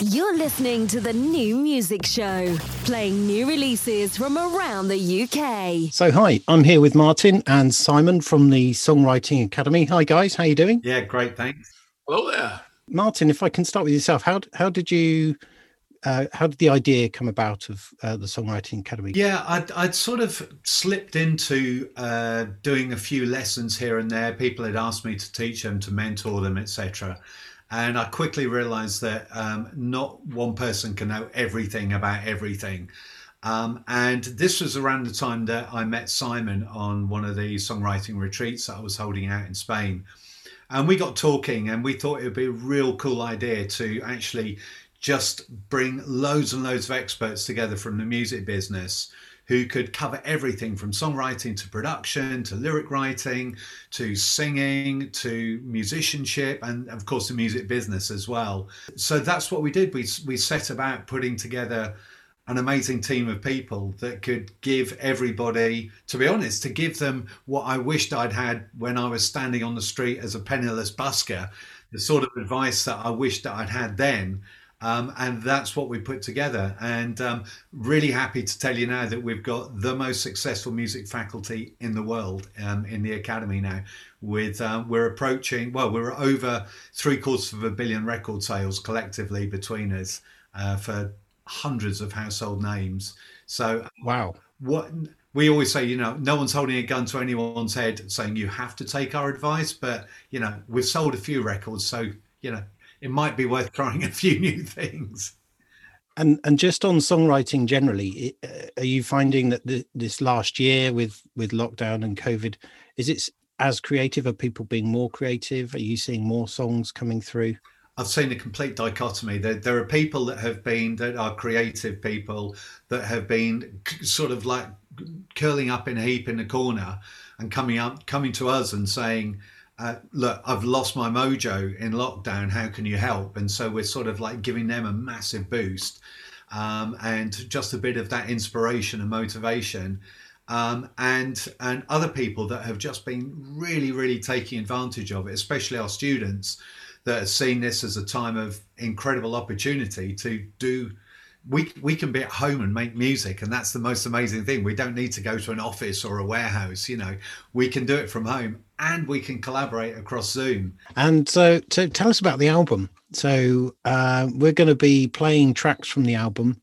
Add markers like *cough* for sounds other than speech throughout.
You're listening to the new music show, playing new releases from around the UK. So, hi, I'm here with Martin and Simon from the Songwriting Academy. Hi, guys, how are you doing? Yeah, great, thanks. Hello there, Martin. If I can start with yourself, how how did you uh, how did the idea come about of uh, the Songwriting Academy? Yeah, I'd, I'd sort of slipped into uh, doing a few lessons here and there. People had asked me to teach them, to mentor them, etc. And I quickly realized that um, not one person can know everything about everything. Um, and this was around the time that I met Simon on one of the songwriting retreats that I was holding out in Spain. And we got talking, and we thought it would be a real cool idea to actually just bring loads and loads of experts together from the music business who could cover everything from songwriting to production to lyric writing to singing to musicianship and of course the music business as well so that's what we did we, we set about putting together an amazing team of people that could give everybody, to be honest, to give them what I wished I'd had when I was standing on the street as a penniless busker, the sort of advice that I wished that I'd had then. Um, and that's what we put together. And um, really happy to tell you now that we've got the most successful music faculty in the world um, in the academy now. With um, we're approaching, well, we're over three quarters of a billion record sales collectively between us uh, for hundreds of household names. So wow, what we always say, you know, no one's holding a gun to anyone's head saying you have to take our advice, but you know, we've sold a few records, so you know, it might be worth trying a few new things. And and just on songwriting generally, uh, are you finding that the, this last year with with lockdown and COVID, is it as creative? Are people being more creative? Are you seeing more songs coming through? I've seen a complete dichotomy. There, there are people that have been that are creative people that have been sort of like curling up in a heap in the corner and coming up, coming to us and saying, "Look, I've lost my mojo in lockdown. How can you help?" And so we're sort of like giving them a massive boost um, and just a bit of that inspiration and motivation. Um, and and other people that have just been really, really taking advantage of it, especially our students that have seen this as a time of incredible opportunity to do we we can be at home and make music and that's the most amazing thing we don't need to go to an office or a warehouse you know we can do it from home and we can collaborate across zoom and so to tell us about the album so uh, we're going to be playing tracks from the album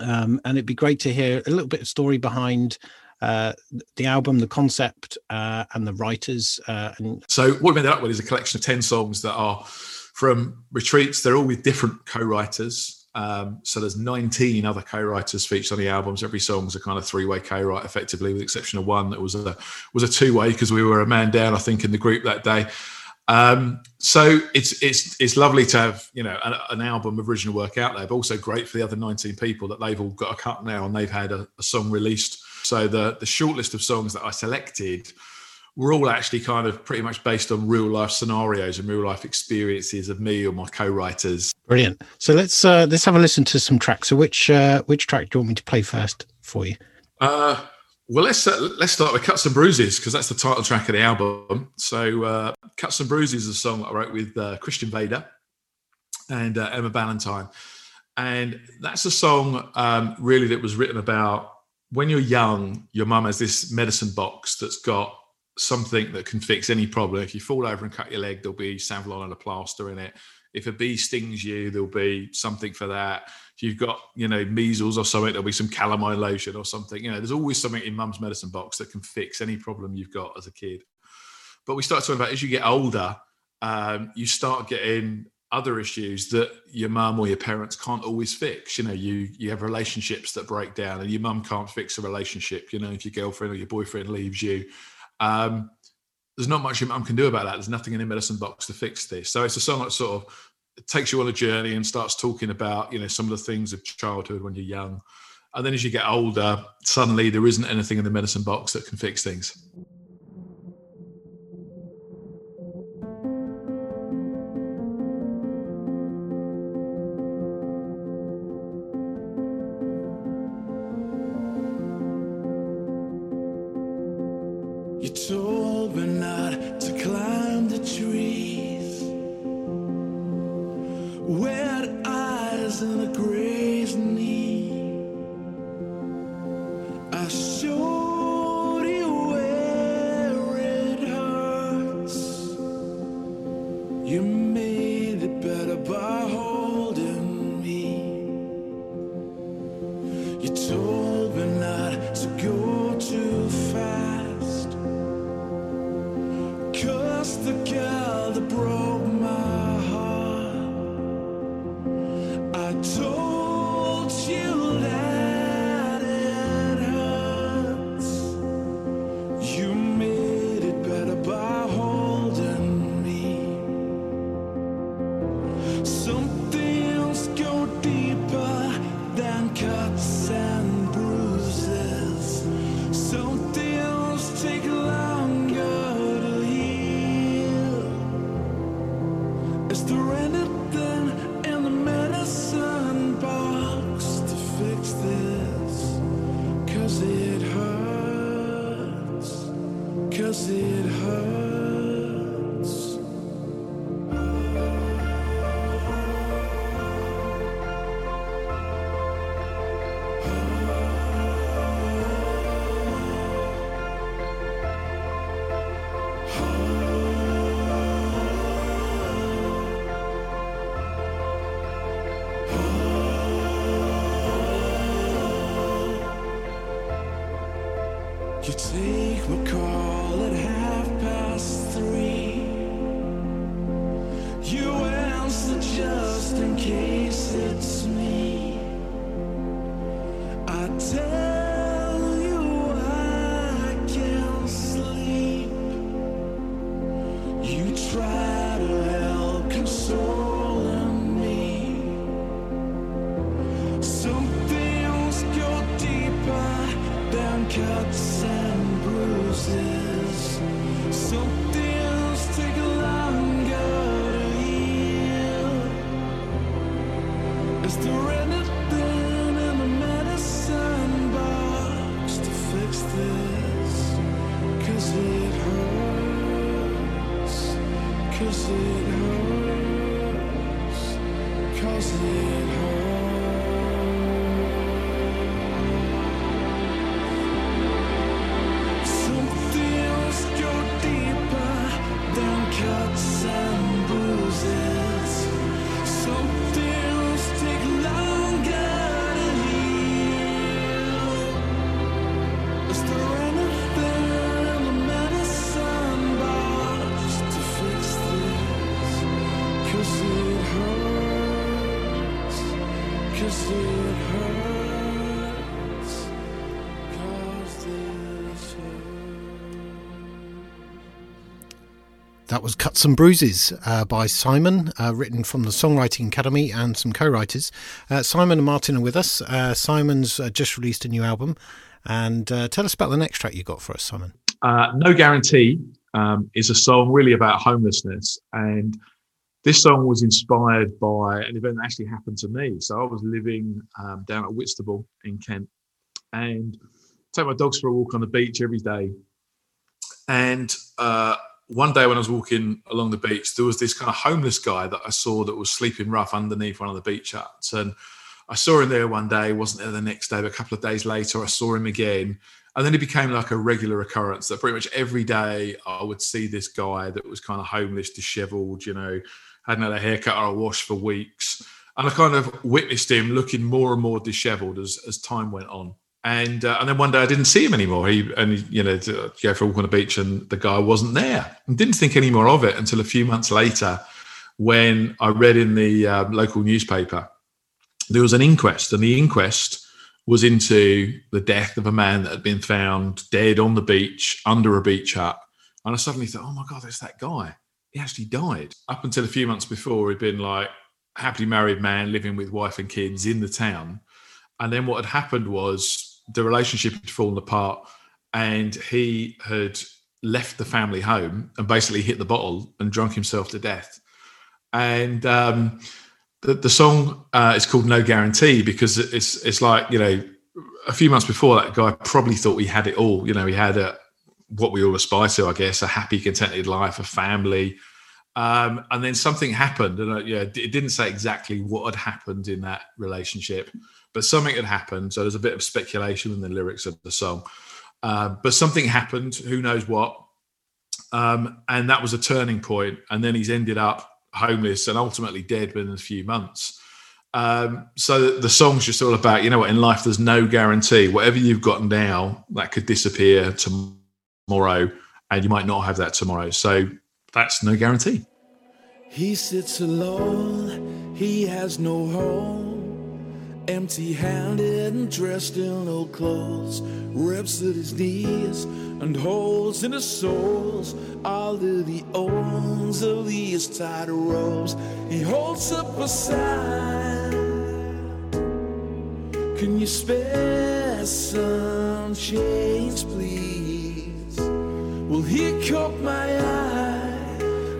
um, and it'd be great to hear a little bit of story behind uh, the album, the concept, uh, and the writers. Uh, and so, what we ended up with is a collection of ten songs that are from retreats. They're all with different co-writers. Um, so there's 19 other co-writers featured on the albums. Every song's a kind of three-way co-write, effectively, with the exception of one that was a was a two-way because we were a man down, I think, in the group that day. Um, so it's it's it's lovely to have you know an, an, album of original work out there, but also great for the other 19 people that they've all got a cut now and they've had a, a song released so the the short list of songs that I selected were all actually kind of pretty much based on real life scenarios and real life experiences of me or my co-writers. Brilliant. So let's uh, let's have a listen to some tracks. So which uh, which track do you want me to play first for you? Uh, well, let's uh, let's start with "Cuts and Bruises" because that's the title track of the album. So, uh, "Cuts and Bruises" is a song I wrote with uh, Christian Vader and uh, Emma Ballantyne, and that's a song um, really that was written about when you're young, your mum has this medicine box that's got something that can fix any problem. If you fall over and cut your leg, there'll be Savlon and a plaster in it. If a bee stings you, there'll be something for that. If you've got, you know, measles or something, there'll be some calamine lotion or something. You know, there's always something in mum's medicine box that can fix any problem you've got as a kid. But we start talking about as you get older, um, you start getting other issues that your mum or your parents can't always fix. You know, you you have relationships that break down, and your mum can't fix a relationship. You know, if your girlfriend or your boyfriend leaves you, um, there's not much your mum can do about that. There's nothing in the medicine box to fix this. So it's a song that sort of takes you on a journey and starts talking about you know some of the things of childhood when you're young, and then as you get older, suddenly there isn't anything in the medicine box that can fix things. That was Cuts and Bruises uh, by Simon, uh, written from the Songwriting Academy and some co writers. Uh, Simon and Martin are with us. Uh, Simon's uh, just released a new album. And uh, tell us about the next track you got for us, Simon. no Guarantee um, is a song really about homelessness. And this song was inspired by an event that actually happened to me. So I was living um, down at Whitstable in Kent and take my dogs for a walk on the beach every day. And one day when I was walking along the beach, there was this kind of homeless guy that I saw that was sleeping rough underneath one of the beach huts. And I saw him there one day, wasn't there the next day, but a couple of days later, I saw him again. And then it became like a regular occurrence that pretty much every day I would see this guy that was kind of homeless, disheveled, you know, hadn't had a haircut or a wash for weeks. And I kind of witnessed him looking more and more disheveled as, as time went on and uh, and then one day I didn't see him anymore. He and you know go for a walk on the beach, and the guy wasn't there. And didn't think any more of it until a few months later, when I read in the um, local newspaper there was an inquest, and the inquest was into the death of a man that had been found dead on the beach under a beach hut. And I suddenly thought, oh my god, there's that guy. He actually died. Up until a few months before, he'd been like happily married man living with wife and kids in the town. And then what had happened was the relationship had fallen apart and he had left the family home and basically hit the bottle and drunk himself to death. And um, the, the song uh, is called No Guarantee because it's it's like you know a few months before that guy probably thought he had it all. You know, he had a what we all aspire to, I guess, a happy, contented life, a family, Um, and then something happened, and uh, yeah, it didn't say exactly what had happened in that relationship, but something had happened. So there's a bit of speculation in the lyrics of the song. Uh, but something happened, who knows what, um, and that was a turning point. And then he's ended up homeless and ultimately dead within a few months. Um, so the song's just all about, you know what, in life there's no guarantee. Whatever you've got now, that could disappear tomorrow, and you might not have that tomorrow. So that's no guarantee. He sits alone, he has no home, empty handed and dressed in old clothes, rips at his knees and holes in his soles. All that he owns of these tied robes, he holds up a sign. Can you spare some change, please? Well, he caught my eye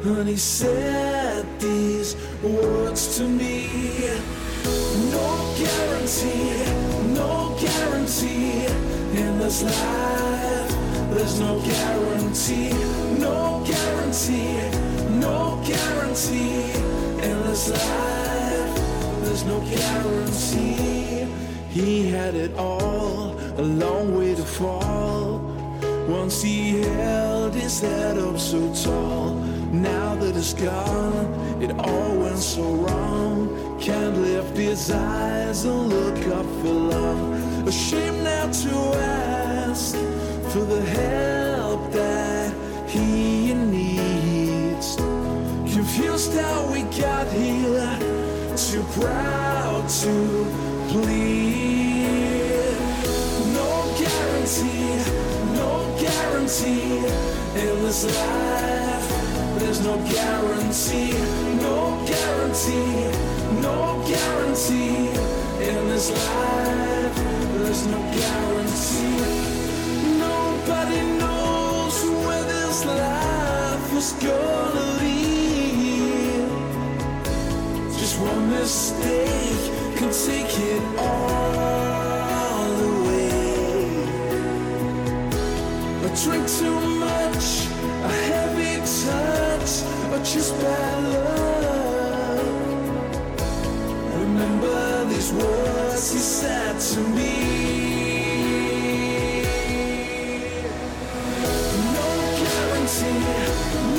and he said these words to me guarantee, no guarantee in this life. There's no guarantee, no guarantee, no guarantee in this life. There's no guarantee. He had it all, a long way to fall. Once he held his head up so tall. Now that it's gone, it all went so wrong. Can't lift his eyes and look up for love. Ashamed now to ask for the help that he needs. Confused how we got here, too proud to plead. No guarantee, no guarantee in this life. There's no guarantee, no guarantee, no guarantee in this life. There's no guarantee. Nobody knows where this life is gonna lead. Just one mistake can take it all away. I drink too much, or just bad luck. Remember these words he said to me. No guarantee,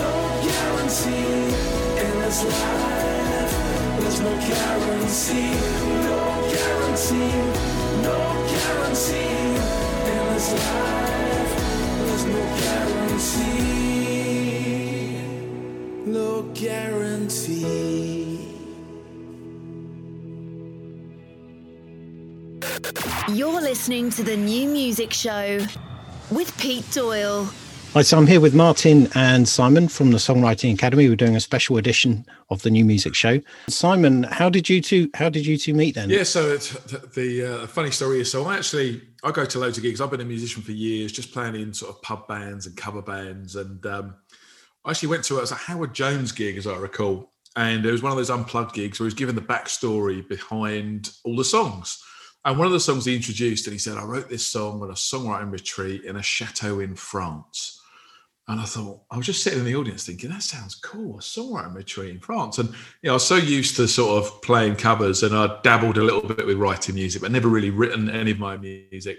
no guarantee in this life. There's no guarantee, no guarantee, no guarantee in this life. There's no guarantee, no guarantee. You're listening to the new music show with Pete Doyle. Right, so I'm here with Martin and Simon from the Songwriting Academy. We're doing a special edition of the new music show. Simon, how did you two? How did you two meet then? Yeah, so it's, the uh, funny story is, so I actually I go to loads of gigs. I've been a musician for years, just playing in sort of pub bands and cover bands, and um, I actually went to it was a Howard Jones gig, as I recall, and it was one of those unplugged gigs where he was given the backstory behind all the songs. And one of the songs he introduced, and he said, "I wrote this song on a songwriting retreat in a chateau in France." And I thought, I was just sitting in the audience thinking, that sounds cool, a songwriting retreat in France. And, you know, I was so used to sort of playing covers and I dabbled a little bit with writing music, but never really written any of my music.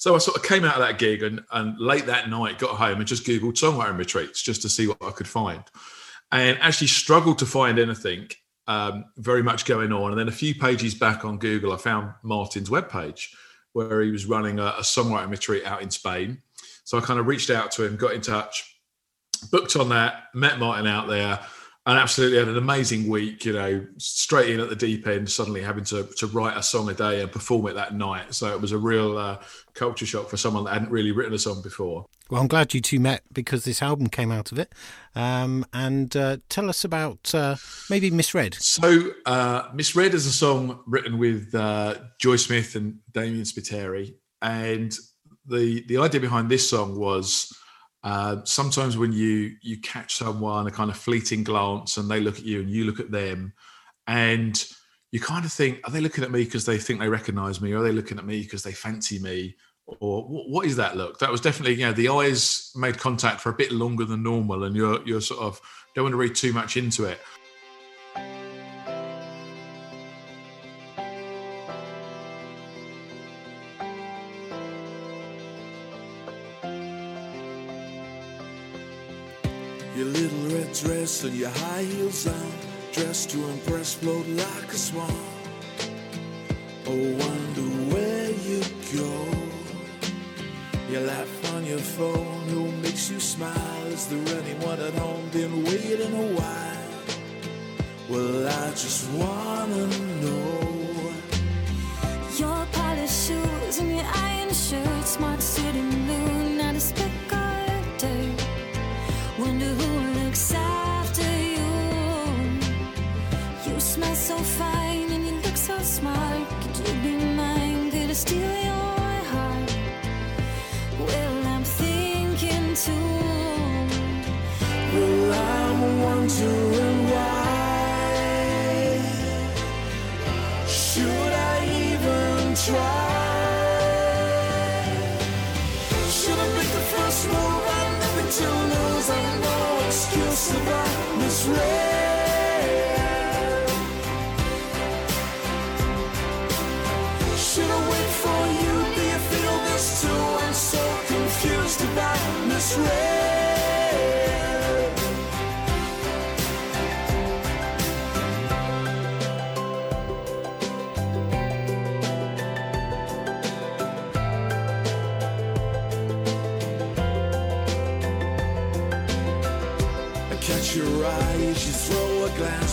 So I sort of came out of that gig and, and late that night got home and just Googled songwriting retreats just to see what I could find. And actually struggled to find anything um, very much going on. And then a few pages back on Google, I found Martin's webpage where he was running a, a songwriting retreat out in Spain. So I kind of reached out to him, got in touch, booked on that, met Martin out there, and absolutely had an amazing week. You know, straight in at the deep end, suddenly having to to write a song a day and perform it that night. So it was a real uh, culture shock for someone that hadn't really written a song before. Well, I'm glad you two met because this album came out of it. Um, and uh, tell us about uh, maybe Misread. So, uh, Misread is a song written with uh, Joy Smith and Damien Spiteri. And the the idea behind this song was uh, sometimes when you you catch someone a kind of fleeting glance and they look at you and you look at them and you kind of think are they looking at me because they think they recognize me or are they looking at me because they fancy me or what is that look? That was definitely, you know, the eyes made contact for a bit longer than normal, and you're you're sort of don't want to read too much into it. Dress and your high heels on, dressed to impress, float like a swan. Oh, wonder where you go. You laugh on your phone, who makes you smile? Is there anyone at home been waiting a while? Well, I just wanna know. This way shoulda wait for you. If you feel this too?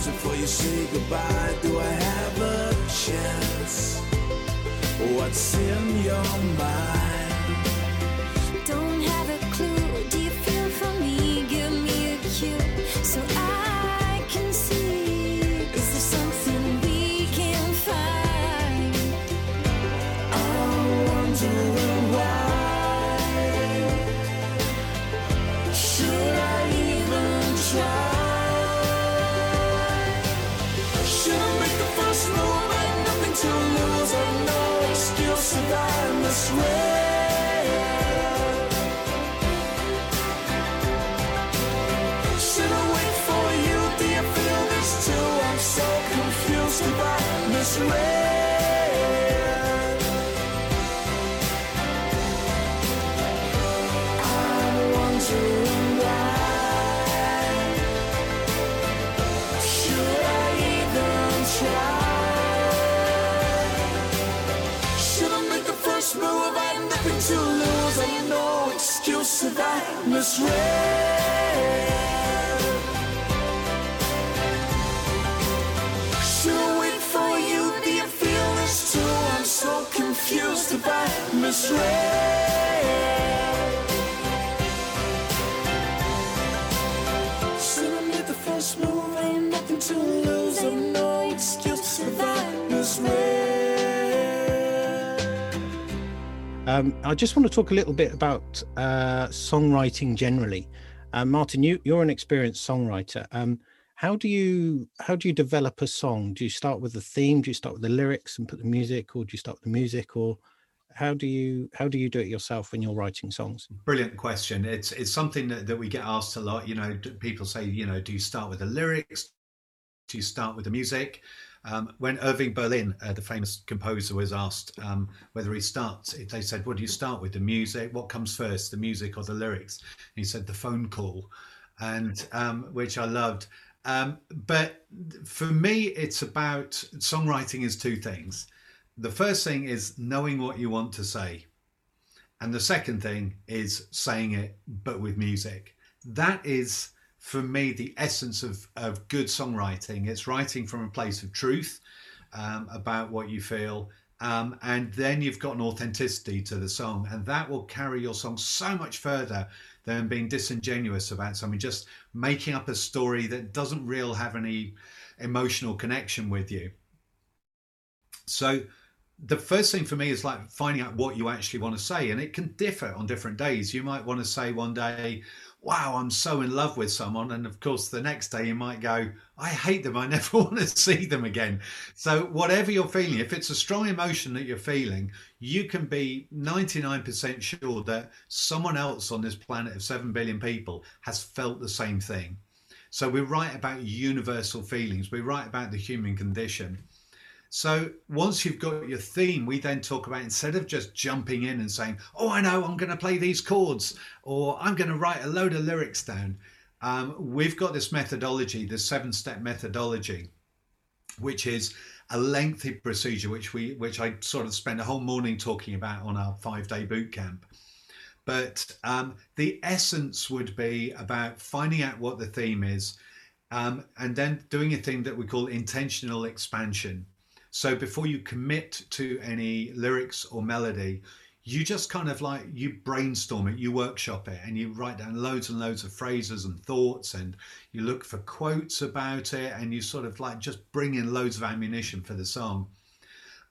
Before you say goodbye. Do I have a chance? What's in your mind? I misread. Should I wait for you? Do you feel this too? I'm so confused if I misread. I wait for you. Do you feel this too? I'm so confused I misread. Should I make the first move? Have nothing to lose. I have no excuse if I misread. Um, I just want to talk a little bit about uh, songwriting generally. Uh, Martin, you, you're an experienced songwriter. Um, how do you how do you develop a song? Do you start with the theme? Do you start with the lyrics and put the music, or do you start with the music, or how do you how do you do it yourself when you're writing songs? Brilliant question. It's it's something that, that we get asked a lot. You know, people say, you know, do you start with the lyrics? Do you start with the music? Um, when Irving Berlin, uh, the famous composer, was asked um, whether he starts, they said, "What do you start with? The music? What comes first, the music or the lyrics?" And he said, "The phone call," and um, which I loved. Um, but for me, it's about songwriting is two things. The first thing is knowing what you want to say. And the second thing is saying it, but with music. That is, for me, the essence of, of good songwriting. It's writing from a place of truth um, about what you feel. Um, and then you've got an authenticity to the song, and that will carry your song so much further than being disingenuous about something, just making up a story that doesn't really have any emotional connection with you. So the first thing for me is like finding out what you actually want to say and it can differ on different days you might want to say one day wow, I'm so in love with someone. And of course, the next day you might go, I hate them. I *laughs* never want to see them again. So, whatever you're feeling, if it's a strong emotion that you're feeling, you can be 99% sure that someone else on this planet of 7 billion people has felt the same thing. So, we write about universal feelings, we write about the human condition. So once you've got your theme, we then talk about instead of just jumping in and saying, "Oh, I know, I'm going to play these chords," or "I'm going to write a load of lyrics down." Um, we've got this methodology, the seven-step methodology, which is a lengthy procedure, which we, which I sort of spend a whole morning talking about on our five-day boot camp. But um, the essence would be about finding out what the theme is, um, and then doing a thing that we call intentional expansion. So before you commit to any lyrics or melody, you just kind of like you brainstorm it, you workshop it, and you write down loads and loads of phrases and thoughts, and you look for quotes about it, and you sort of like just bring in loads of ammunition for the song.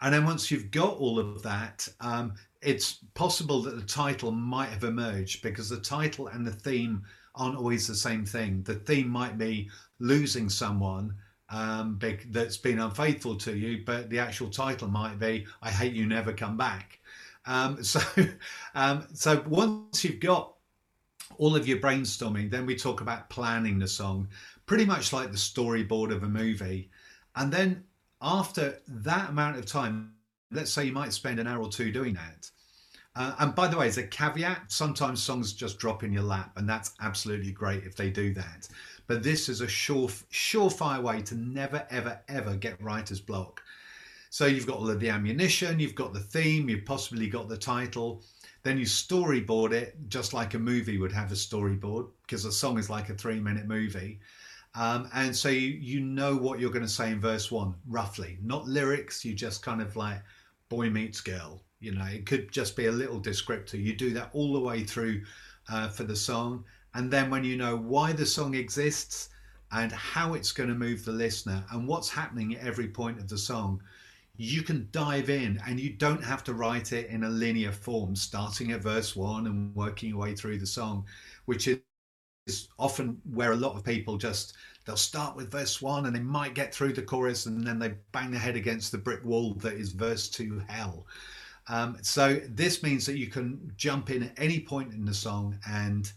And then once you've got all of that, um, it's possible that the title might have emerged because the title and the theme aren't always the same thing. The theme might be losing someone, um, big, that's been unfaithful to you, but the actual title might be "I Hate You, Never Come Back." Um, *laughs* so, um, so once you've got all of your brainstorming, then we talk about planning the song, pretty much like the storyboard of a movie, and then after that amount of time, let's say you might spend an hour or two doing that. Uh, and by the way, as a caveat, sometimes songs just drop in your lap, and that's absolutely great if they do that. But this is a sure, surefire way to never, ever, ever get writer's block. So you've got all of the ammunition, you've got the theme, you've possibly got the title. Then you storyboard it just like a movie would have a storyboard because a song is like a three minute movie. Um, and so you, you know what you're going to say in verse one, roughly. Not lyrics, you just kind of like boy meets girl. You know, it could just be a little descriptor. You do that all the way through uh, for the song. And then when you know why the song exists and how it's going to move the listener and what's happening at every point of the song, you can dive in and you don't have to write it in a linear form, starting at verse one and working your way through the song, which is often where a lot of people just they'll start with verse one and they might get through the chorus and then they bang their head against the brick wall that is verse two hell. Um, so this means that you can jump in at any point in the song and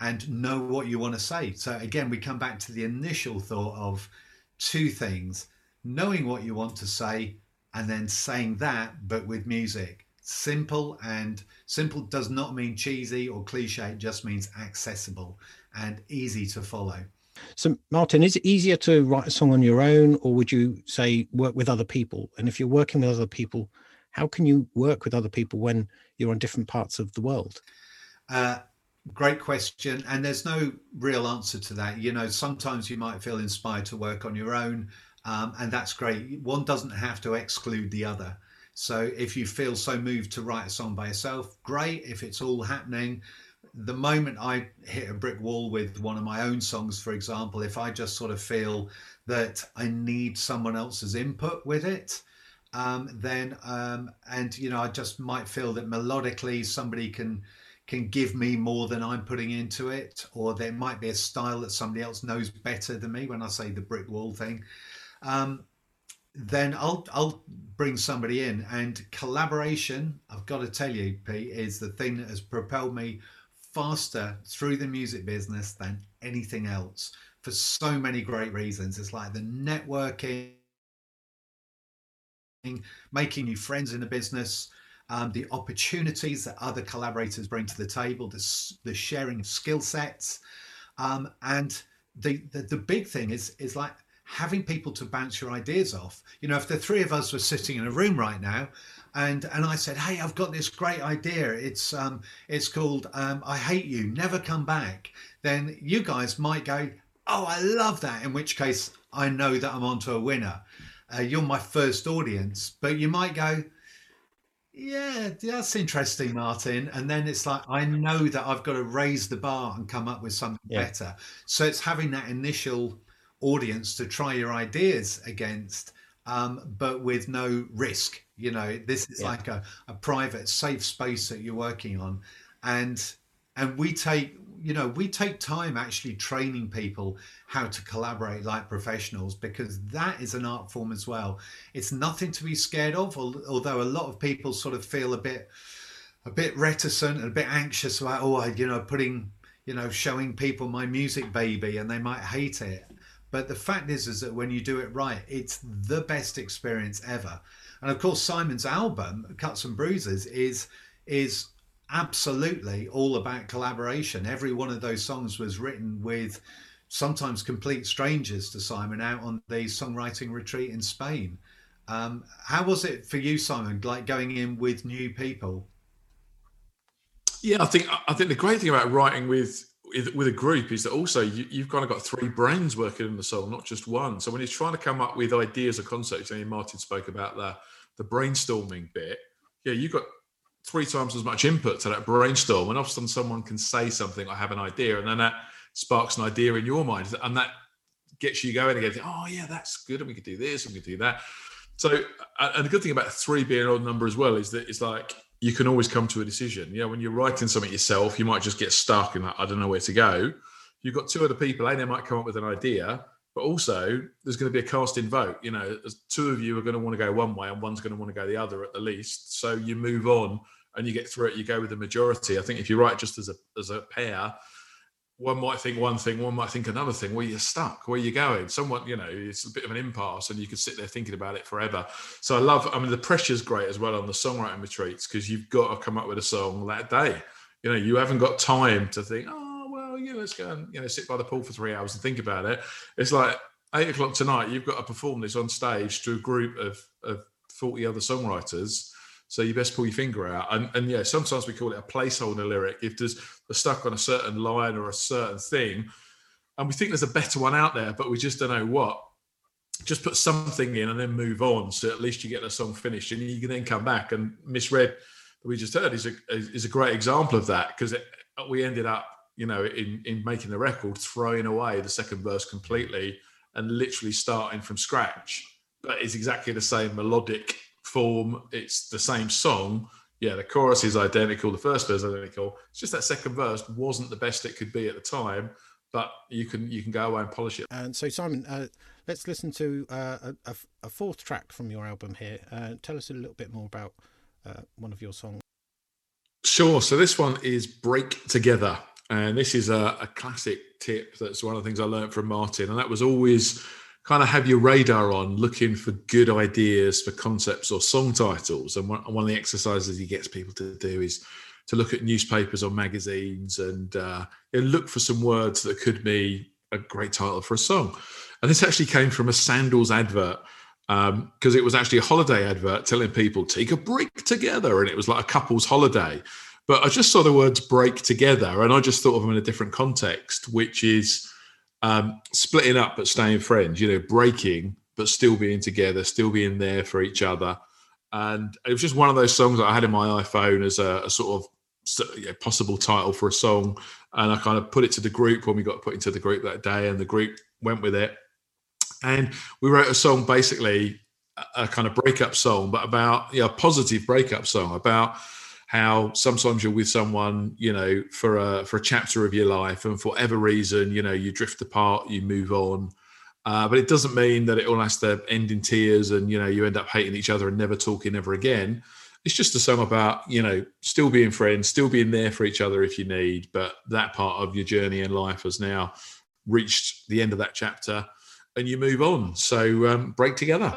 and know what you want to say. So again, we come back to the initial thought of two things knowing what you want to say and then saying that, but with music. Simple and simple does not mean cheesy or cliche, it just means accessible and easy to follow. So, Martin, is it easier to write a song on your own, or would you say work with other people? And if you're working with other people, how can you work with other people when you're on different parts of the world? Uh, Great question. And there's no real answer to that. You know, sometimes you might feel inspired to work on your own, um, and that's great. One doesn't have to exclude the other. So if you feel so moved to write a song by yourself, great. If it's all happening, the moment I hit a brick wall with one of my own songs, for example, if I just sort of feel that I need someone else's input with it, um, then um, and you know I just might feel that melodically somebody can can give me more than I'm putting into it, or there might be a style that somebody else knows better than me. When I say the brick wall thing, um, then I'll I'll bring somebody in, and collaboration. I've got to tell you, Pete, is the thing that has propelled me faster through the music business than anything else for so many great reasons. It's like the networking, making new friends in the business, um, the opportunities that other collaborators bring to the table, the, the sharing of skill sets, um, and the, the the big thing is is like having people to bounce your ideas off. You know, if the three of us were sitting in a room right now, and and I said, "Hey, I've got this great idea. It's um, it's called um, I Hate You, Never Come Back." Then you guys might go, "Oh, I love that." In which case, I know that I'm onto a winner. Uh, you're my first audience, but you might go, yeah, that's interesting, Martin. And then it's like, I know that I've got to raise the bar and come up with something yeah. better. So it's having that initial audience to try your ideas against, um, but with no risk. You know, this is yeah. like a, a private, safe space that you're working on. And and we take you know, we take time actually training people how to collaborate like professionals because that is an art form as well. It's nothing to be scared of, although a lot of people sort of feel a bit, a bit reticent and a bit anxious about, oh, you know, putting, you know, showing people my music baby and they might hate it. But the fact is, is that when you do it right, it's the best experience ever. And of course, Simon's album, Cuts and Bruises, is is absolutely all about collaboration. Every one of those songs was written with sometimes complete strangers to Simon out on the songwriting retreat in Spain. Um, how was it for you, Simon, like going in with new people? Yeah, I think I think the great thing about writing with with a group is that also you, have kind of got three brains working in the song, not just one. So when you're trying to come up with ideas or concepts, I mean, Martin spoke about the the brainstorming bit. Yeah, you've got three times as much input to that brainstorm. And often someone can say something, I have an idea, and then that sparks an idea in your mind. And that gets you going again. Oh, yeah, that's good. And we could do this and we could do that. So, and the good thing about three being an odd number as well is that it's like you can always come to a decision. You know, when you're writing something yourself, you might just get stuck and like, I don't know where to go. You've got two other people, and they might come up with an idea, but also there's going to be a casting vote. You know, two of you are going to want to go one way and one's going to want to go the other at the least. So you move on and you get through it. You go with the majority. I think if you write just as a as a pair, one might think one thing, one might think another thing. Where you're stuck, where you're going. Someone, you know, it's a bit of an impasse, and you could sit there thinking about it forever. So I love. I mean, the pressure's great as well on the songwriting retreats because you've got to come up with a song that day. You know, you haven't got time to think. Oh, Oh, yeah, let's go and you know sit by the pool for three hours and think about it. It's like eight o'clock tonight. You've got to perform this on stage to a group of of forty other songwriters. So you best pull your finger out. And, and yeah, sometimes we call it a placeholder lyric. If there's stuck on a certain line or a certain thing, and we think there's a better one out there, but we just don't know what. Just put something in and then move on. So at least you get the song finished, and you can then come back. And that we just heard is a is a great example of that because we ended up you know, in in making the record, throwing away the second verse completely and literally starting from scratch. But it's exactly the same melodic form. It's the same song. Yeah, the chorus is identical. The first verse is identical. It's just that second verse wasn't the best it could be at the time. But you can you can go away and polish it. And so, Simon, uh, let's listen to uh, a, a, fourth track from your album here. Uh, tell us a little bit more about uh, one of your songs. Sure. So this one is "Break Together." And this is a, a, classic tip. That's one of the things I learned from Martin. And that was always kind of have your radar on looking for good ideas for concepts or song titles. And one, one of the exercises he gets people to do is to look at newspapers or magazines and uh, look for some words that could be a great title for a song. And this actually came from a sandals advert because um, it was actually a holiday advert telling people take a break together. And it was like a couple's holiday. But I just saw the words break together and I just thought of them in a different context, which is um, splitting up but staying friends, you know, breaking but still being together, still being there for each other. And it was just one of those songs that I had in my iPhone as a, a sort of possible title for a song. And I kind of put it to the group when we got put into the group that day, and the group went with it. And we wrote a song basically a kind of breakup song, but about yeah, a positive breakup song about how sometimes you're with someone, you know, for a for a chapter of your life, and for whatever reason, you know, you drift apart, you move on. Uh, but it doesn't mean that it all has to end in tears and you know you end up hating each other and never talking ever again. It's just a song about you know still being friends, still being there for each other if you need. But that part of your journey in life has now reached the end of that chapter, and you move on. So um, break together.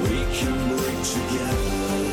we can break together.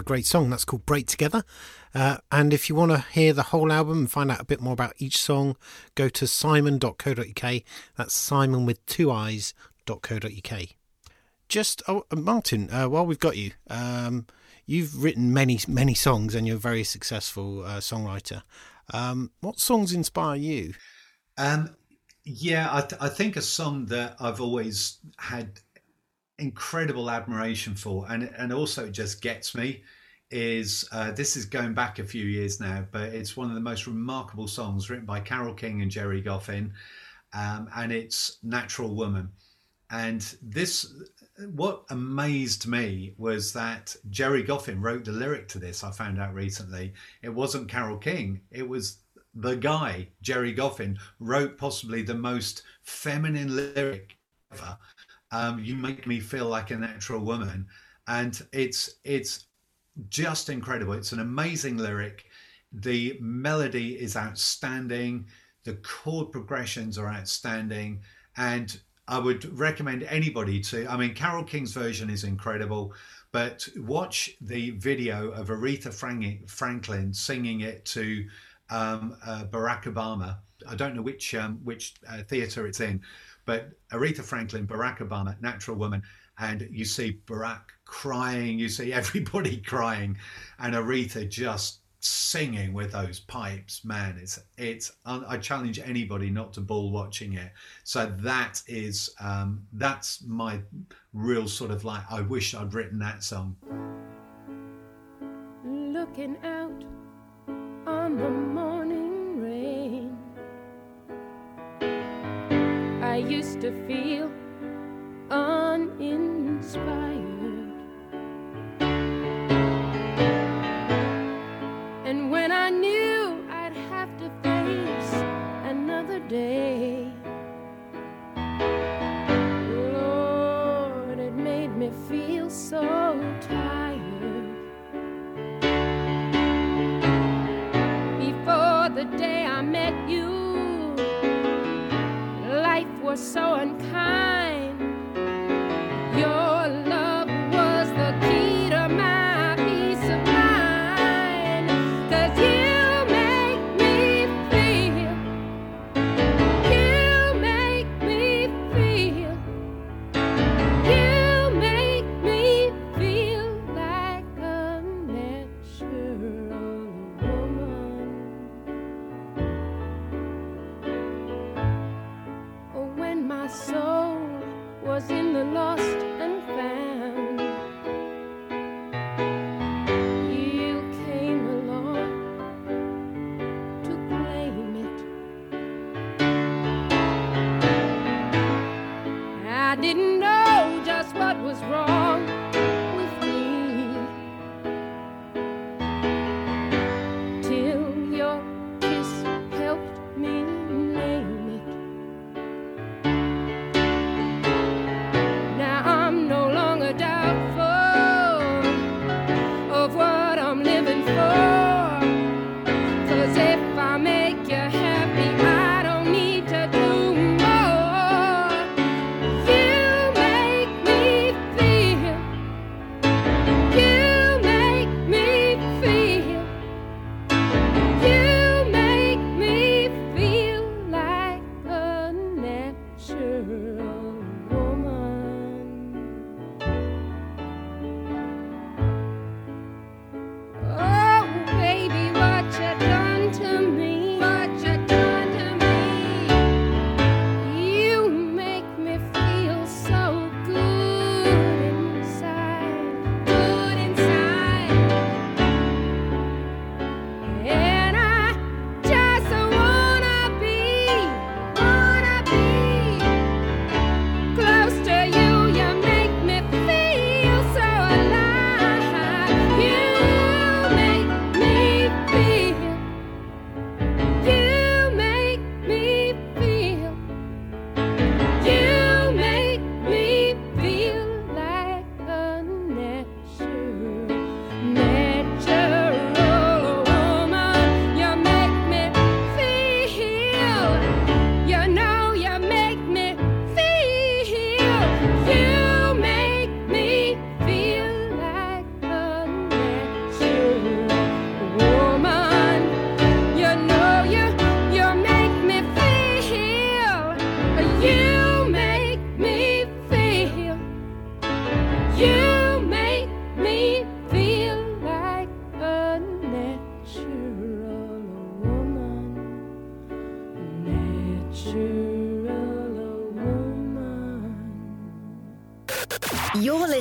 A great song. That's called Break Together. Uh, and if you want to hear the whole album and find out a bit more about each song, go to siimon.co.uk. That's simon with two eyes.co.uk. Just, oh, uh, Martin, uh, while we've got you, um, you've written many, many songs and you're a very successful uh, songwriter. Um, what songs inspire you? Um, yeah, I, th- I think a song that I've always had incredible admiration for, and and also just gets me, is uh, this is going back a few years now, but it's one of the most remarkable songs written by Carole King and Gerry Goffin, um, and it's "Natural Woman." And this, what amazed me was that Gerry Goffin wrote the lyric to this. I found out recently it wasn't Carole King; it was the guy Gerry Goffin wrote possibly the most feminine lyric ever. Um, you make me feel like a natural woman, and it's it's just incredible. It's an amazing lyric. The melody is outstanding. The chord progressions are outstanding, and I would recommend anybody to. I mean, Carole King's version is incredible, but watch the video of Aretha Franklin singing it to um, uh, Barack Obama. I don't know which um, which uh, theater it's in, but Aretha Franklin, Barack Obama, Natural Woman, and you see Barack crying, you see *laughs* everybody crying, and Aretha just singing with those pipes. Man, it's it's. I challenge anybody not to bawl watching it. So that is um, that's my real sort of like. I wish I'd written that song. looking out on the morning used to feel uninspired. And when I knew I'd have to face another day, Lord, it made me feel so Was so unkind.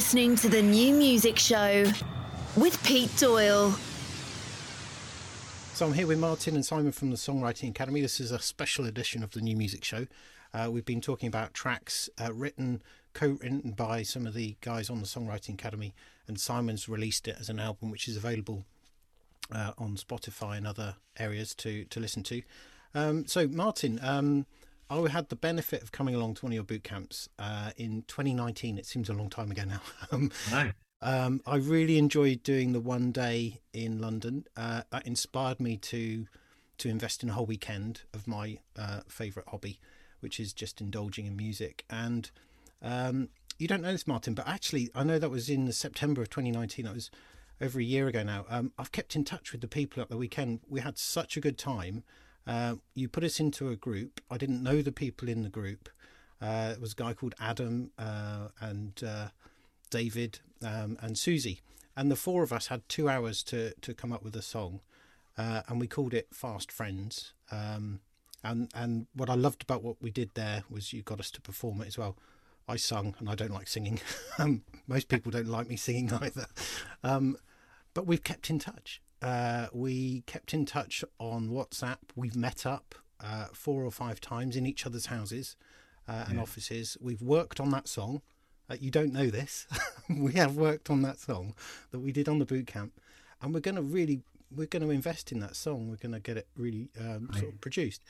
Listening to the new music show with Pete Doyle. So I'm here with Martin and Simon from the Songwriting Academy. This is a special edition of the New Music Show. Uh, we've been talking about tracks uh, written, co-written by some of the guys on the Songwriting Academy, and Simon's released it as an album, which is available uh, on Spotify and other areas to to listen to. Um, so Martin, um, I had the benefit of coming along to one of your boot camps uh, in 2019. It seems a long time ago now. *laughs* um, No. um, I really enjoyed doing the one day in London. Uh, that inspired me to to invest in a whole weekend of my uh, favourite hobby, which is just indulging in music. And um, you don't know this, Martin, but actually, I know that was in September of 2019. That was over a year ago now. Um, I've kept in touch with the people at the weekend. We had such a good time. Uh, you put us into a group. I didn't know the people in the group. Uh, it was a guy called Adam uh, and uh, David um, and Susie, and the four of us had two hours to to come up with a song, and we called it Fast Friends. Um, and and what I loved about what we did there was you got us to perform it as well. I sung, and I don't like singing. *laughs* um, most people don't like me singing *laughs* either. Um, but we've kept in touch. Uh, we kept in touch on WhatsApp. We've met up uh, four or five times in each other's houses uh, and offices. We've worked on that song. Uh, you don't know this. *laughs* we have worked on that song that we did on the boot camp, and we're going to really we're going to invest in that song. We're going to get it really um, sort of produced.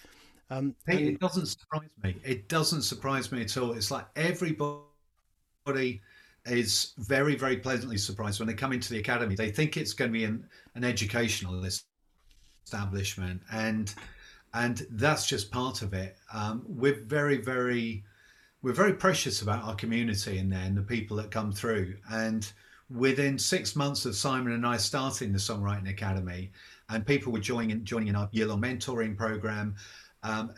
Um, and- it doesn't surprise me. It doesn't surprise me at all. It's like everybody is very, very pleasantly surprised when they come into the academy. They think it's going to be an, an educational establishment, and and that's just part of it. Um, we're very, very we're very precious about our community in there and the people that come through. And within six months of Simon and I starting the Songwriting Academy, and people were joining joining in our year long mentoring program, um,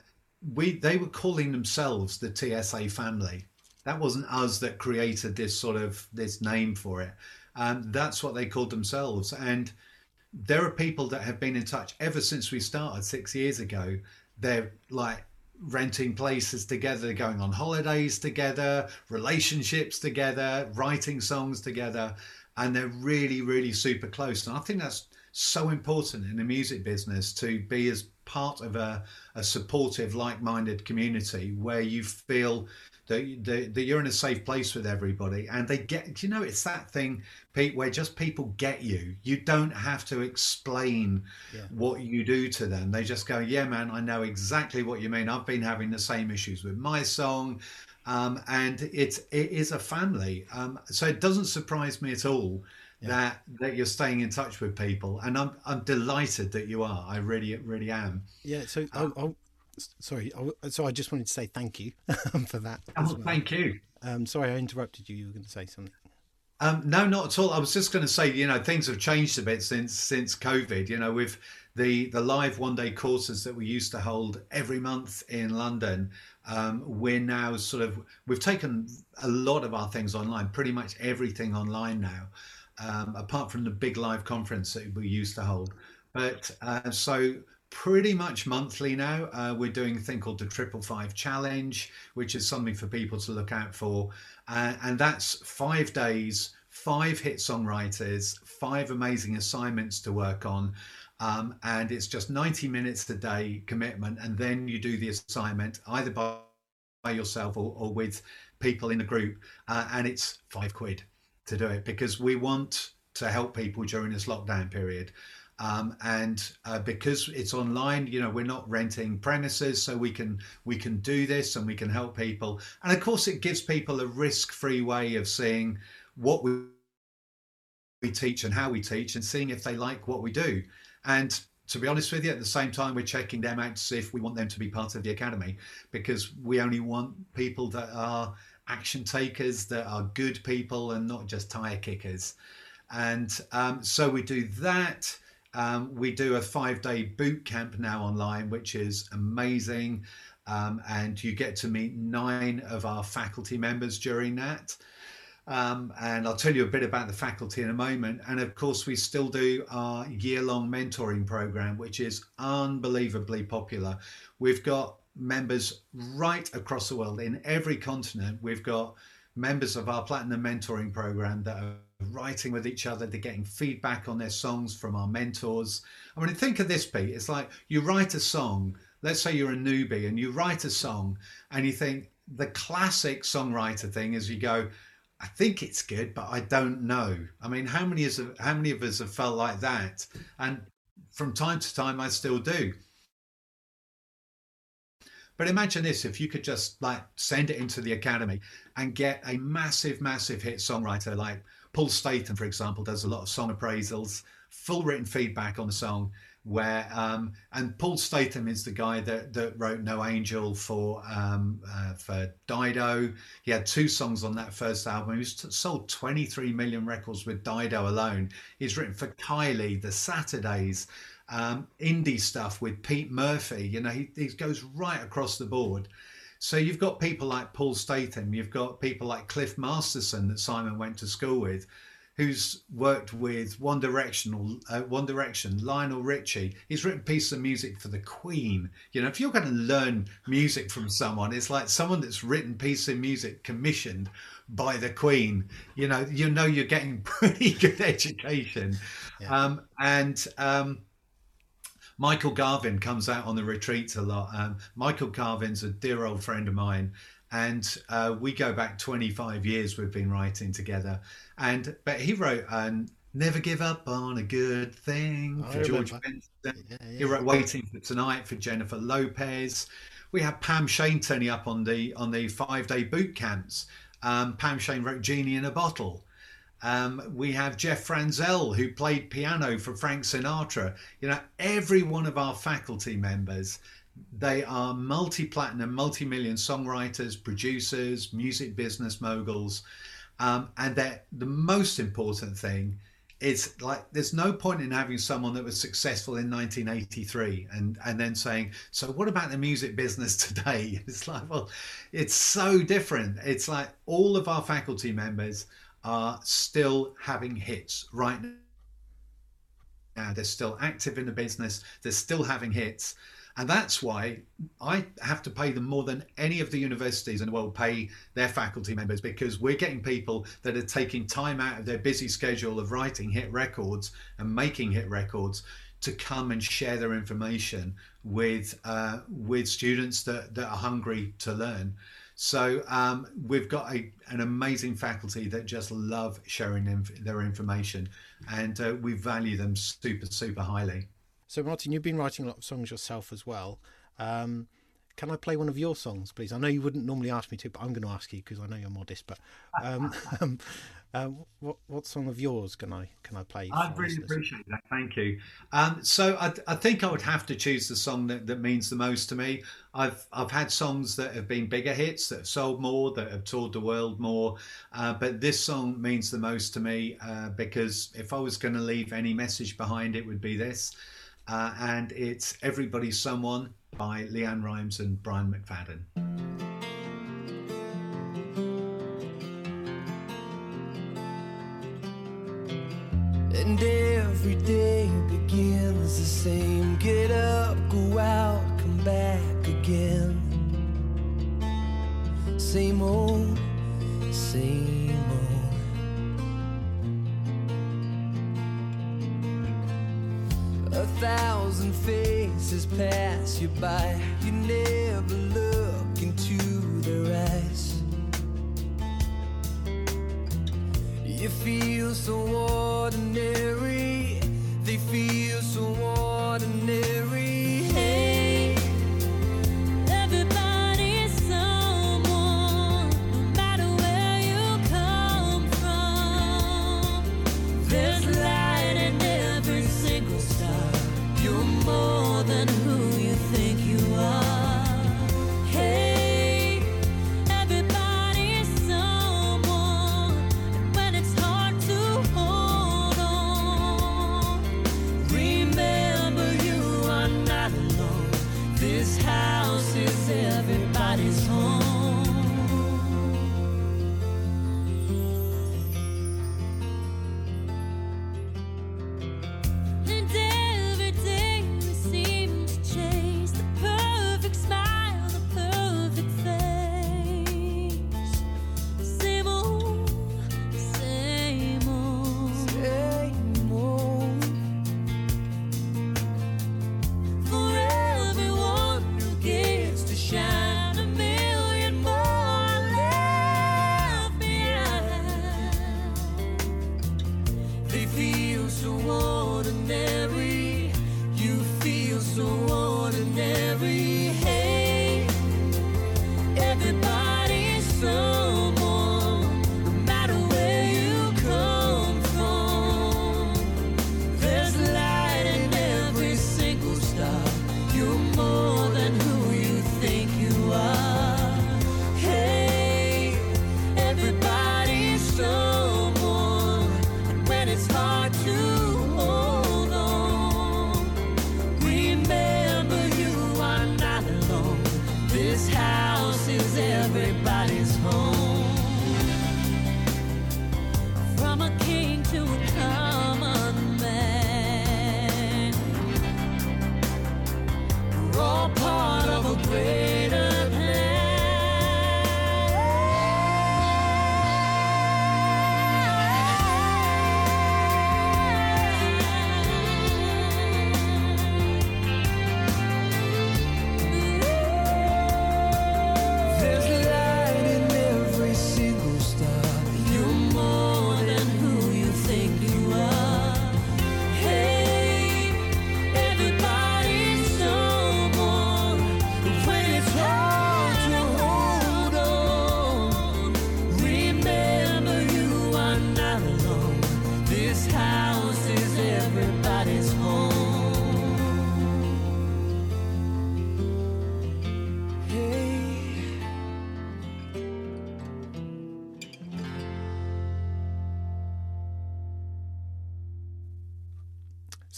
we they were calling themselves the TSA family. That wasn't us that created this sort of this name for it. Um, that's what they called themselves. And there are people that have been in touch ever since we started six years ago. They're like renting places together, going on holidays together, relationships together, writing songs together, and they're really, really super close. And I think that's so important in the music business to be as part of a, a supportive, like minded community where you feel that, that, that you're in a safe place with everybody and they get, you know, it's that thing, Pete, where just people get you. You don't have to explain Yeah. what you do to them. They just go, yeah, man, I know exactly what you mean. I've been having the same issues with my song. Um, and it's it is a family, um, so it doesn't surprise me at all that that you're staying in touch with people, and I'm I'm delighted that you are. I really really am. Yeah. So, I'll, sorry. I'll, so I just wanted to say thank you *laughs* for that. Oh, well. thank you. Um, sorry, I interrupted you. You were going to say something. Um, no, not at all. I was just going to say, you know, things have changed a bit since since COVID. You know, with the the live one day courses that we used to hold every month in London, um, we're now sort of we've taken a lot of our things online, pretty much everything online now, um, apart from the big live conference that we used to hold. But uh, so pretty much monthly now. Uh, we're doing a thing called the Triple Five Challenge, which is something for people to look out for. Uh, and that's five days, five hit songwriters, five amazing assignments to work on. Um, and it's just 90 minutes a day commitment. And then you do the assignment either by, by yourself or, or with people in the group. Uh, and it's five quid to do it because we want to help people during this lockdown period. Um, and uh, because it's online, you know, we're not renting premises, so we can we can do this and we can help people. And of course, it gives people a risk-free way of seeing what we we teach and how we teach, and seeing if they like what we do. And to be honest with you, at the same time, we're checking them out to see if we want them to be part of the academy, because we only want people that are action takers, that are good people, and not just tire kickers. And um, so we do that. Um, we do a five day boot camp now online, which is amazing. Um, and you get to meet nine of our faculty members during that. Um, and I'll tell you a bit about the faculty in a moment. And of course, we still do our year long mentoring program, which is unbelievably popular. We've got members right across the world in every continent. We've got members of our platinum mentoring program that are writing with each other, they're getting feedback on their songs from our mentors. I mean, think of this, Pete. It's like you write a song, let's say you're a newbie and you write a song and you think the classic songwriter thing is you go, I think it's good, but I don't know. I mean, how many is how many of us have felt like that? And from time to time, I still do. But imagine this: if you could just like send it into the academy and get a massive, massive hit songwriter like Paul Statham, for example, does a lot of song appraisals, full written feedback on the song. Where um, and Paul Statham is the guy that that wrote No Angel for um, uh, for Dido. He had two songs on that first album. He was sold 23 million records with Dido alone. He's written for Kylie, The Saturdays, um, indie stuff with Pete Murphy. You know, he, he goes right across the board. So you've got people like Paul Statham, you've got people like Cliff Masterson that Simon went to school with, who's worked with One Direction, or, uh, One Direction, Lionel Richie. He's written pieces of music for the Queen. You know, if you're going to learn music from someone, it's like someone that's written pieces of music commissioned by the Queen. You know, you know you're getting *laughs* pretty good education, um, and. Um, Michael Garvin comes out on the retreats a lot. Um, Michael Garvin's a dear old friend of mine, and uh, we go back 25 years. We've been writing together, and but he wrote um, "Never Give Up on a Good Thing" I for George. Benson. Yeah, He wrote "Waiting for Tonight" for Jennifer Lopez. We had Pam Sheyne turning up on the on the five day boot camps. Um, Pam Sheyne wrote "Genie in a Bottle." Um, we have Jeff Franzel, who played piano for Frank Sinatra. You know, every one of our faculty members, they are multi platinum, multi million songwriters, producers, music business moguls. Um, and that the most important thing is like there's no point in having someone that was successful in 1983 and and then saying so what about the music business *laughs* today it's like well it's so different it's like all of our faculty members are still having hits right now they're still active in the business they're still having hits And that's why I have to pay them more than any of the universities in the world pay their faculty members because we're getting people that are taking time out of their busy schedule of writing hit records and making hit records to come and share their information with uh, with students that, that are hungry to learn. So um, we've got a, an amazing faculty that just love sharing inf- their information, and uh, we value them super super highly. So, Martin, you've been writing a lot of songs yourself as well. Um, can I play one of your songs, please? I know you wouldn't normally ask me to, but I'm going to ask you because I know you're modest. But um, *laughs* um, uh, what what song of yours can I can I play? I really listeners? appreciate that. Thank you. Um, so I, I think I would have to choose the song that, that means the most to me. I've I've had songs that have been bigger hits that have sold more, that have toured the world more, uh, but this song means the most to me uh, because if I was going to leave any message behind, it would be this, uh, and it's "Everybody's Someone" by LeAnn Rimes and Brian McFadden. And every day begins the same. Get up, go out, come back again. Same old, same old. A thousand faces pass you by. You never look into their eyes. You feel so ordinary.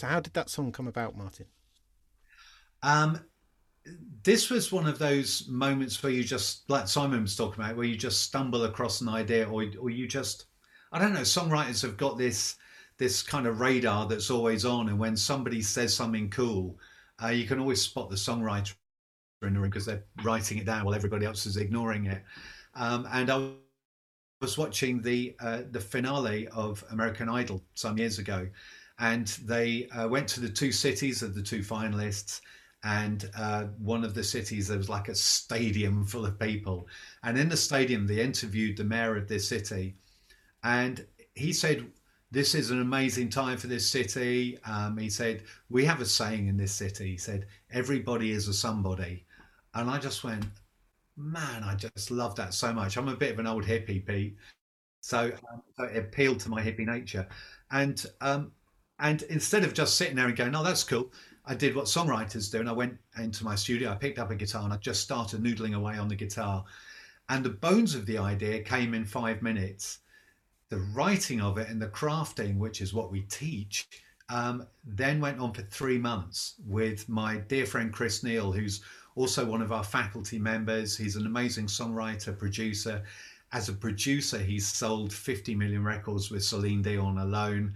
So, how did that song come about, Martin? Um, this was one of those moments where you just, like Simon was talking about, where you just stumble across an idea, or or you just, I don't know. Songwriters have got this this kind of radar that's always on, and when somebody says something cool, uh, you can always spot the songwriter in the room because they're writing it down while everybody else is ignoring it. Um, and I was watching the uh, the finale of American Idol some years ago, and they uh, went to the two cities of the two finalists. And uh, one of the cities, there was like a stadium *laughs* full of people. And in the stadium, they interviewed the mayor of this city. And he said, This is an amazing time for this city. Um, he said, We have a saying in this city. He said, Everybody is a somebody. And I just went, Man, I just love that so much. I'm a bit of an old hippie, Pete. So, um, so it appealed to my hippie nature. And um, and instead of just sitting there and going, "Oh, that's cool," I did what songwriters do, and I went into my studio. I picked up a guitar and I just started noodling away on the guitar. And the bones of the idea came in five minutes. The writing of it and the crafting, which is what we teach, um, then went on for three months with my dear friend Chris Neil, who's also one of our faculty members. He's an amazing songwriter, producer. As a producer, he's sold 50 million records with Celine Dion alone.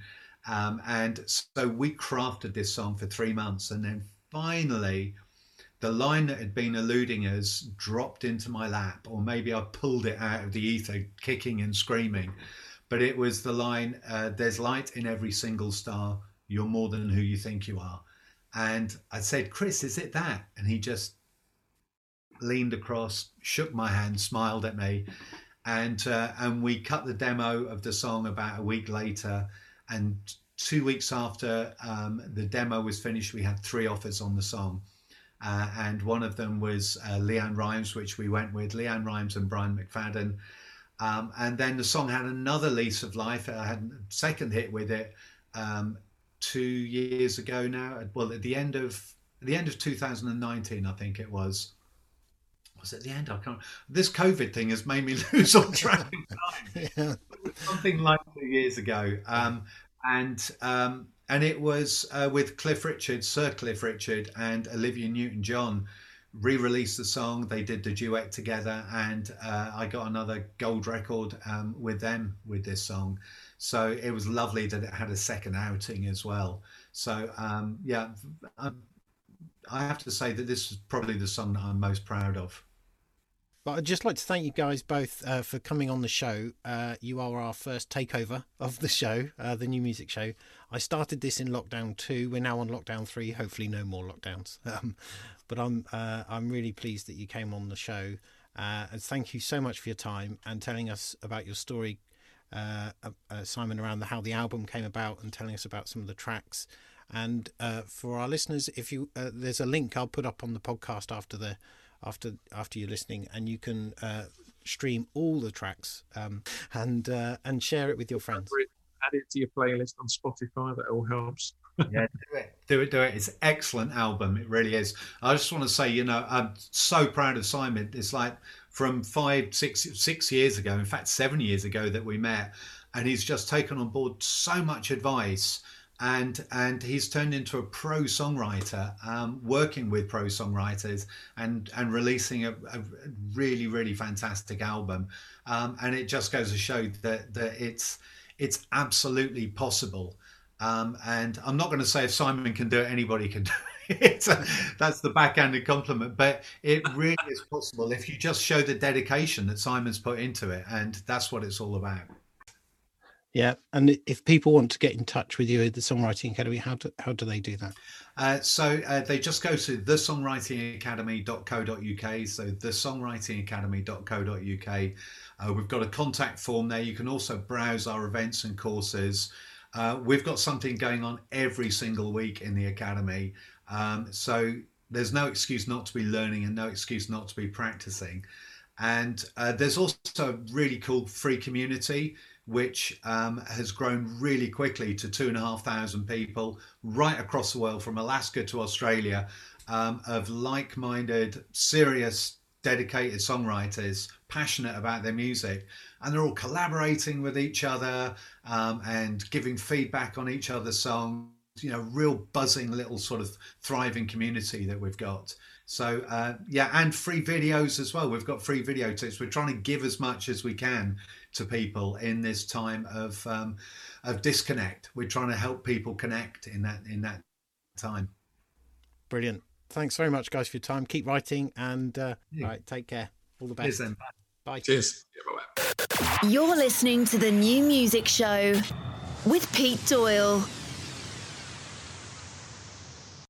Um, and so we crafted this song for three months. And then finally, the line that had been eluding us dropped into my lap, or maybe I pulled it out of the ether, kicking and screaming. But it was the line uh, There's light in every single star. You're more than who you think you are. And I said, Chris, is it that? And he just leaned across, shook my hand, smiled at me. And, uh, and we cut the demo of the song about a week later. And two weeks after um, the demo was finished, we had three offers on the song. Uh, and one of them was uh, LeAnn Rimes, which we went with LeAnn Rimes and Brian McFadden. Um, and then the song had another lease of life. I had a second hit with it um, two years ago now. Well, at the end of the end of 2019, I think it was. Was it the end? I can't. This COVID thing has made me *laughs* lose all track of *laughs* time. Yeah. Something like two years ago, um, and um, and it was uh, with Cliff Richard, Sir Cliff Richard, and Olivia Newton-John re-released the song. They did the duet together, and uh, I got another gold record um, with them with this song. So it was lovely that it had a second outing as well. So um, yeah, I, I have to say that this is probably the song that I'm most proud of. But I'd just like to thank you guys both uh, for coming on the show. Uh, you are our first takeover of the show, uh, the new music show. I started this in lockdown two. We're now on lockdown three. Hopefully, no more lockdowns. *laughs* Um, but I'm uh, I'm really pleased that you came on the show, uh, and thank you so much for your time and telling us about your story, uh, Simon, around the, how the album came about and telling us about some of the tracks. And for our listeners, if you there's a link I'll put up on the podcast after the after after you're listening, and you can uh, stream all the tracks um, and uh, and share it with your friends. Add it to your playlist on Spotify. That all helps. *laughs* yeah, do it, do it, do it. It's an excellent album. It really is. I just want to say, you know, I'm so proud of Simon. It's like from five, six, six years ago, in fact, seven years ago that we met, and he's just taken on board so much advice. And and he's turned into a pro songwriter, um, working with pro songwriters and and releasing a, a really really fantastic album. Um, and it just goes to show that that it's it's absolutely possible. Um, and I'm not going to say if Simon can do it, anybody can do *laughs* it. That's the backhanded compliment, but it really is possible if you just show the dedication that Simon's put into it, and that's what it's all about. Yeah, and if people want to get in touch with you at the Songwriting Academy, how do how do they do that? Uh, so uh, they just go to thesongwritingacademy.co.uk. So thesongwritingacademy.co.uk. Uh, we've got a contact form there. You can also browse our events and courses. Uh, we've got something going on every single week in the academy. Um, so there's no excuse not to be learning and no excuse not to be practicing. And uh, there's also a really cool free community which um, has grown really quickly to two and a half thousand people right across the world, from Alaska to Australia, um, of like minded, serious, dedicated songwriters passionate about their music. And they're all collaborating with each other um, and giving feedback on each other's songs. You know, real buzzing little sort of thriving community that we've got. So uh, yeah, and free videos as well. We've got free video tips. We're trying to give as much as we can to people in this time of um, of disconnect. We're trying to help people connect in that in that time. Brilliant. Thanks very much, guys, for your time. Keep writing and uh, Yeah. all right, take care. All the Cheers best. then. Bye. Bye. Cheers. Yeah. You're listening to the new music show with Pete Doyle.